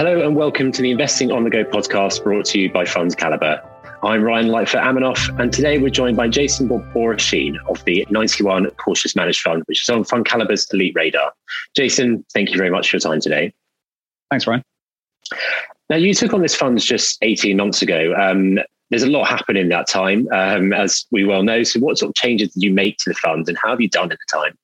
Hello and welcome to the Investing on the Go podcast brought to you by Funds Calibre. I'm Ryan Lightfoot Aminoff, and today we're joined by Jason Borbora-Sheen of the 91 Cautious Managed Fund, which is on FundCalibre's Elite Radar. Jason, thank you very much for your time today. Thanks, Ryan. Now, you took on this fund just 18 months ago. Um, there's a lot happened in that time, um, as we well know. So, what sort of changes did you make to the fund, and how have you done at the time?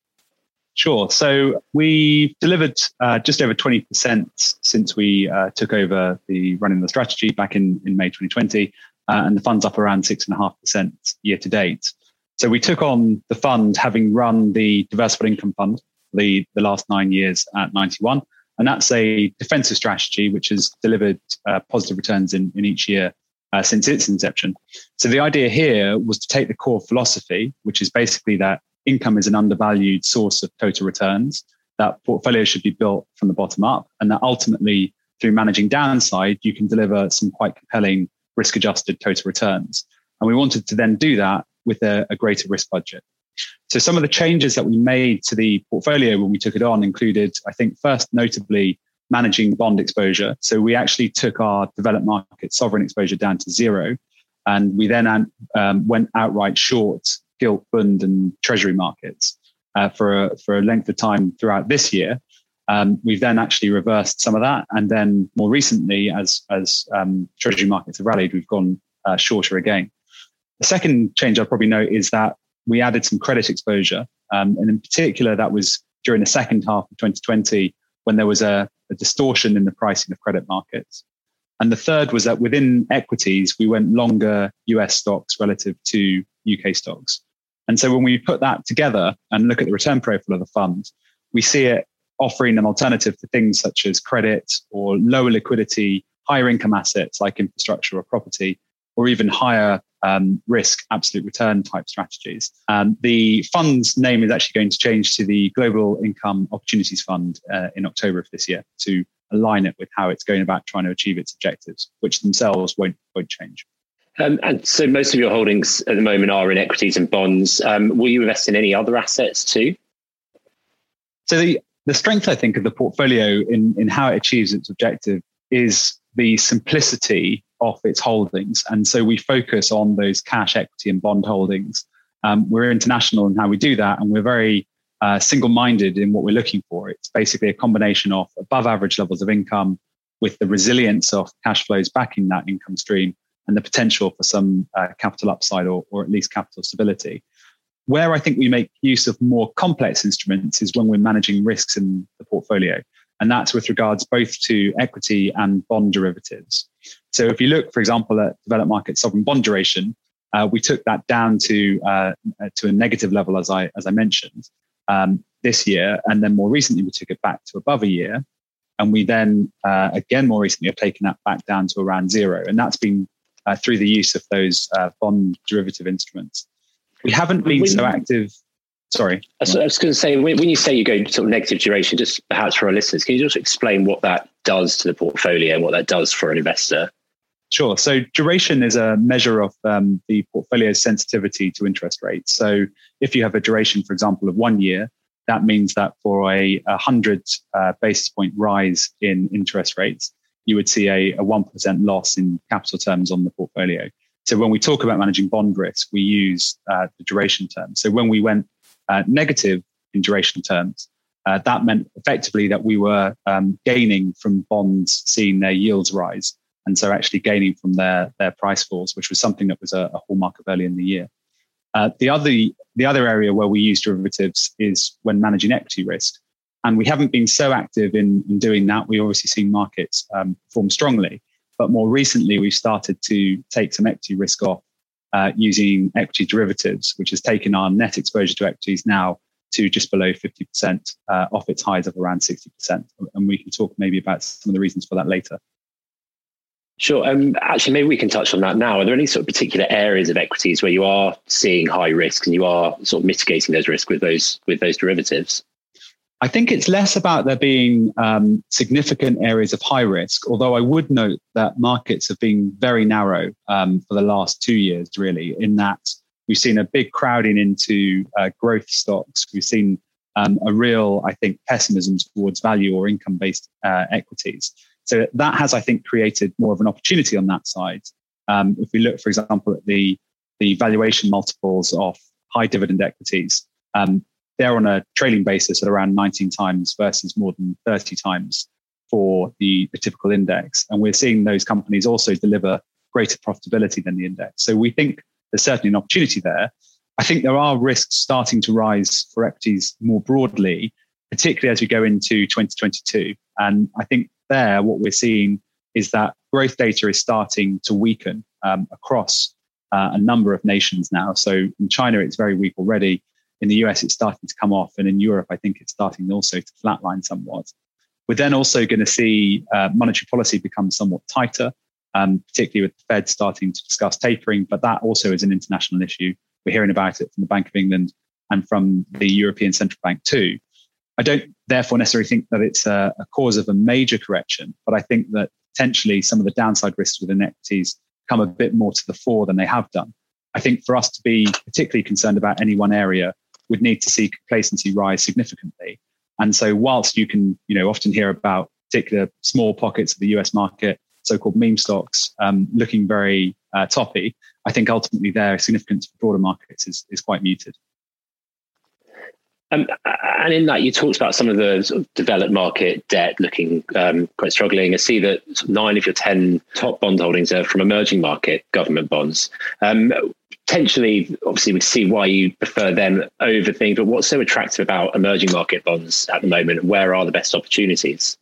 Sure. So we delivered uh, just over 20% since we uh, took over the running the strategy back in, in May 2020, uh, and the fund's up around 6.5% year to date. So we took on the fund having run the diversified income fund the, the last nine years at 91. And that's a defensive strategy which has delivered uh, positive returns in, in each year uh, since its inception. So the idea here was to take the core philosophy, which is basically that income is an undervalued source of total returns, that portfolio should be built from the bottom up, and that ultimately, through managing downside, you can deliver some quite compelling risk adjusted total returns. And we wanted to then do that with a, a greater risk budget. So some of the changes that we made to the portfolio when we took it on included, I think, first notably managing bond exposure. So we actually took our developed market sovereign exposure down to zero. And we then um, went outright short gilt bund and treasury markets uh, for, a, for a length of time throughout this year. Um, we've then actually reversed some of that. And then more recently, as, as um, treasury markets have rallied, we've gone uh, shorter again. The second change I'd probably note is that we added some credit exposure. Um, and in particular, that was during the second half of 2020 when there was a, a distortion in the pricing of credit markets. And the third was that within equities, we went longer US stocks relative to UK stocks. And so when we put that together and look at the return profile of the fund, we see it offering an alternative to things such as credit or lower liquidity, higher income assets like infrastructure or property, or even higher um, risk absolute return type strategies. Um, the fund's name is actually going to change to the Global Income Opportunities Fund uh, in October of this year to align it with how it's going about trying to achieve its objectives, which themselves won't, won't change. Um, and so most of your holdings at the moment are in equities and bonds. Um, will you invest in any other assets too? So the, the strength, I think, of the portfolio in, in how it achieves its objective is the simplicity of its holdings. And so we focus on those cash, equity, and bond holdings. Um, we're international in how we do that, and we're very uh, single minded in what we're looking for. It's basically a combination of above average levels of income with the resilience of cash flows backing that income stream and the potential for some uh, capital upside or, or at least capital stability. Where I think we make use of more complex instruments is when we're managing risks in the portfolio. And that's with regards both to equity and bond derivatives. So if you look, for example, at developed market sovereign bond duration, uh, we took that down to uh, to a negative level, as I as I mentioned, um, this year, and then more recently we took it back to above a year, and we then uh, again more recently have taken that back down to around zero, and that's been uh, through the use of those uh, bond derivative instruments. We haven't been when, so active. Sorry. I was, was going to say, when, when, you say you're go sort of negative duration, just perhaps for our listeners, can you just explain what that does to the portfolio and what that does for an investor? Sure. So duration is a measure of um, the portfolio's sensitivity to interest rates. So if you have a duration, for example, of one year, that means that for a 100 uh, basis point rise in interest rates, you would see a, a 1% loss in capital terms on the portfolio. So when we talk about managing bond risk, we use uh, the duration term. So when we went uh, negative in duration terms, uh, that meant effectively that we were um, gaining from bonds seeing their yields rise. And so actually gaining from their, their price falls, which was something that was a, a hallmark of early in the year. Uh, the, other, the other area where we use derivatives is when managing equity risk. And we haven't been so active in, in doing that. We obviously seen markets um, perform strongly. But more recently, we've started to take some equity risk off uh, using equity derivatives, which has taken our net exposure to equities now to just below 50% uh, off its highs of around 60%. And we can talk maybe about some of the reasons for that later. Sure. Um, actually, maybe we can touch on that now. Are there any sort of particular areas of equities where you are seeing high risk and you are sort of mitigating those risks with those with those derivatives? I think it's less about there being um, significant areas of high risk, although I would note that markets have been very narrow um, for the last two years, really, in that we've seen a big crowding into uh, growth stocks. We've seen um, a real, I think, pessimism towards value or income based uh, equities. So that has, I think, created more of an opportunity on that side. Um, if we look, for example, at the the valuation multiples of high dividend equities, um, they're on a trailing basis at around 19 times versus more than 30 times for the, the typical index. And we're seeing those companies also deliver greater profitability than the index. So we think there's certainly an opportunity there. I think there are risks starting to rise for equities more broadly, particularly as we go into 2022. And I think there, what we're seeing is that growth data is starting to weaken um, across uh, a number of nations now. So in China, it's very weak already. In the US, it's starting to come off. And in Europe, I think it's starting also to flatline somewhat. We're then also going to see uh, monetary policy become somewhat tighter, um, particularly with the Fed starting to discuss tapering. But that also is an international issue. We're hearing about it from the Bank of England and from the European Central Bank too. I don't therefore necessarily think that it's a, a cause of a major correction, but I think that potentially some of the downside risks within equities come a bit more to the fore than they have done. I think for us to be particularly concerned about any one area would need to see complacency rise significantly. And so whilst you can, you know, often hear about particular small pockets of the US market, so-called meme stocks, um, looking very uh, toppy, I think ultimately their significance for broader markets is, is quite muted. Um, and in that, you talked about some of the sort of developed market debt looking um, quite struggling. I see that nine of your 10 top bond holdings are from emerging market government bonds. Um, potentially, obviously, we'd see why you prefer them over things, but what's so attractive about emerging market bonds at the moment? Where are the best opportunities?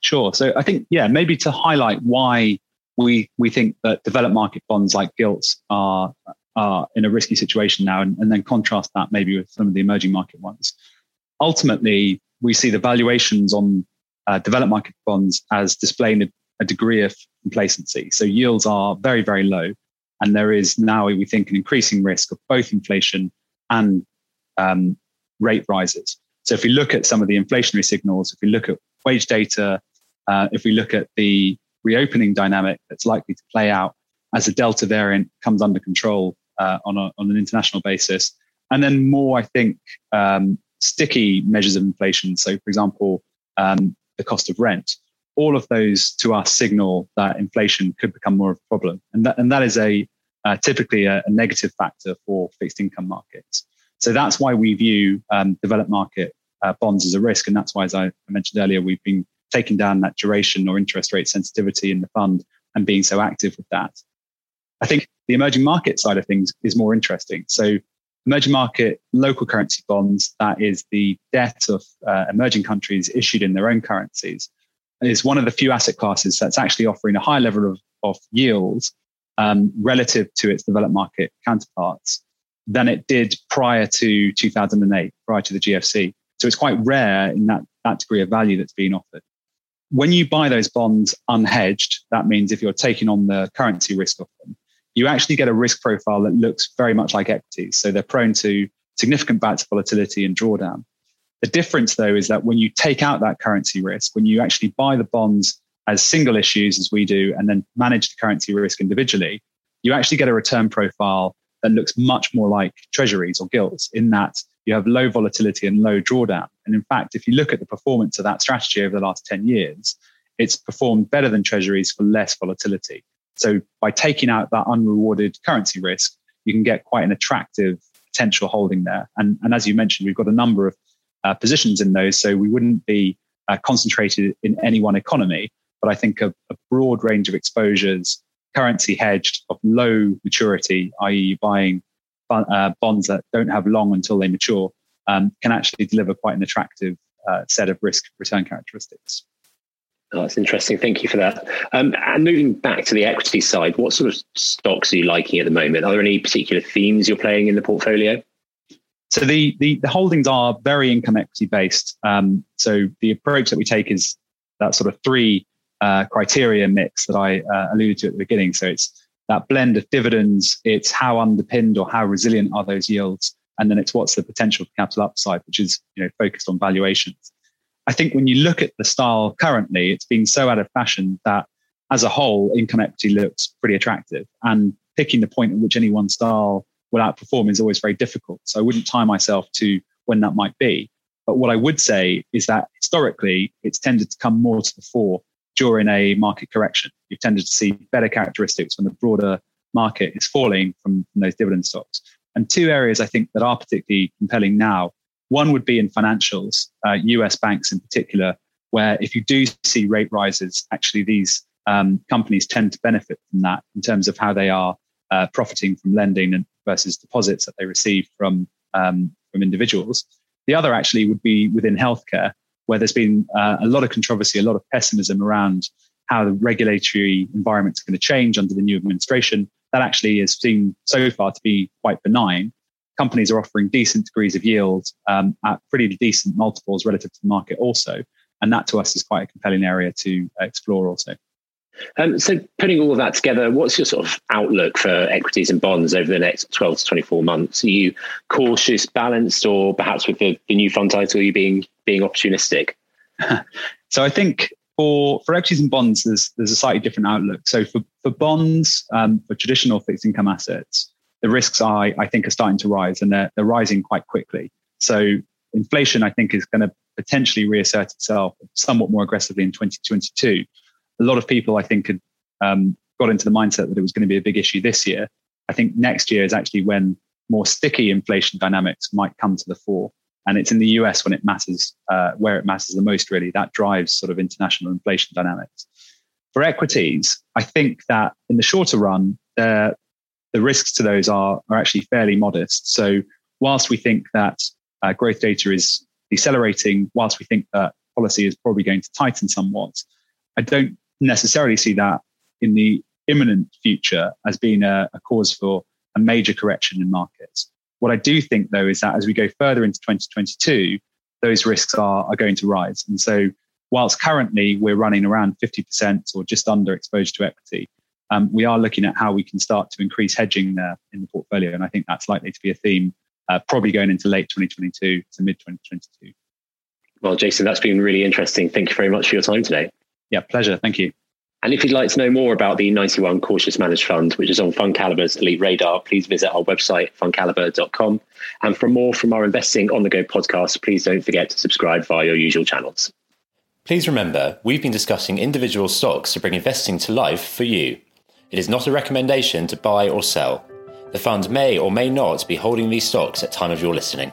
Sure. So I think, yeah, maybe to highlight why we, we think that developed market bonds like gilts are are in a risky situation now, and, and then contrast that maybe with some of the emerging market ones. Ultimately, we see the valuations on uh, developed market bonds as displaying a, a degree of complacency. So yields are very, very low. And there is now, we think, an increasing risk of both inflation and um, rate rises. So if we look at some of the inflationary signals, if we look at wage data, uh, if we look at the reopening dynamic that's likely to play out as the Delta variant comes under control uh, on, a, on an international basis. And then more, I think, um, sticky measures of inflation. So, for example, um, the cost of rent. All of those to us signal that inflation could become more of a problem. And that, and that is a uh, typically a, a, negative factor for fixed income markets. So that's why we view um, developed market uh, bonds as a risk. And that's why, as I mentioned earlier, we've been taking down that duration or interest rate sensitivity in the fund and being so active with that. I think the emerging market side of things is more interesting. So, emerging market local currency bonds, that is the debt of uh, emerging countries issued in their own currencies, is one of the few asset classes that's actually offering a high level of, of yields um, relative to its developed market counterparts than it did prior to 2008, prior to the GFC. So it's quite rare in that, that degree of value that's being offered. When you buy those bonds unhedged, that means if you're taking on the currency risk of them, you actually get a risk profile that looks very much like equities. So they're prone to significant bouts of volatility and drawdown. The difference, though, is that when you take out that currency risk, when you actually buy the bonds as single issues, as we do, and then manage the currency risk individually, you actually get a return profile that looks much more like treasuries or gilts in that you have low volatility and low drawdown. And in fact, if you look at the performance of that strategy over the last 10 years, it's performed better than treasuries for less volatility. So by taking out that unrewarded currency risk, you can get quite an attractive potential holding there. And, and as you mentioned, we've got a number of uh, positions in those. So we wouldn't be uh, concentrated in any one economy, but I think a, a, broad range of exposures, currency hedged of low maturity, i.e., buying uh, bonds that don't have long until they mature, um, can actually deliver quite an attractive uh, set of risk return characteristics. Oh, that's interesting. Thank you for that. Um, and moving back to the equity side, what sort of stocks are you liking at the moment? Are there any particular themes you're playing in the portfolio? So the the, the holdings are very income equity based. Um, so the approach that we take is that sort of three uh, criteria mix that I uh, alluded to at the beginning. So it's that blend of dividends, it's how underpinned or how resilient are those yields, and then it's what's the potential capital upside, which is you know focused on valuations. I think when you look at the style currently, it's been so out of fashion that as a whole, income equity looks pretty attractive. And picking the point at which any one style will outperform is always very difficult. So I wouldn't tie myself to when that might be. But what I would say is that historically, it's tended to come more to the fore during a market correction. You've tended to see better characteristics when the broader market is falling from, from those dividend stocks. And two areas I think that are particularly compelling now. One would be in financials, uh, US banks in particular, where if you do see rate rises, actually these um, companies tend to benefit from that in terms of how they are uh, profiting from lending and versus deposits that they receive from um, from individuals. The other actually would be within healthcare, where there's been uh, a lot of controversy, a lot of pessimism around how the regulatory environment is going to change under the new administration. That actually is seen so far to be quite benign. Companies are offering decent degrees of yield um, at pretty decent multiples relative to the market, also. And that to us is quite a compelling area to explore, also. Um, so, putting all of that together, what's your sort of outlook for equities and bonds over the next 12 to 24 months? Are you cautious, balanced, or perhaps with the, the new fund title, you being being opportunistic? so, I think for for equities and bonds, there's there's a slightly different outlook. So, for for bonds, um, for traditional fixed income assets, the risks I I think are starting to rise, and they're they're rising quite quickly. So, inflation, I think, is going to potentially reassert itself somewhat more aggressively in 2022 a lot of people, I think, had um, got into the mindset that it was going to be a big issue this year. I think next year is actually when more sticky inflation dynamics might come to the fore. And it's in the US when it matters, uh, where it matters the most, really. That drives sort of international inflation dynamics. For equities, I think that in the shorter run, the risks to those are, are actually fairly modest. So, whilst we think that uh, growth data is decelerating, whilst we think that policy is probably going to tighten somewhat, I don't necessarily see that in the imminent future as being a, a cause for a major correction in markets. What I do think, though, is that as we go further into 2022, those risks are, are going to rise. And so, whilst currently we're running around 50% or just under exposure to equity, um, we are looking at how we can start to increase hedging there in the portfolio. And I think that's likely to be a theme uh, probably going into late 2022 to mid 2022. Well, Jason, that's been really interesting. Thank you very much for your time today. Yeah, pleasure. Thank you. And if you'd like to know more about the 91 Cautious Managed Fund, which is on FundCalibre's Elite Radar, please visit our website, fundcalibre.com. And for more from our Investing on the Go podcast, please don't forget to subscribe via your usual channels. Please remember, we've been discussing individual stocks to bring investing to life for you. It is not a recommendation to buy or sell. The fund may or may not be holding these stocks at time of your listening.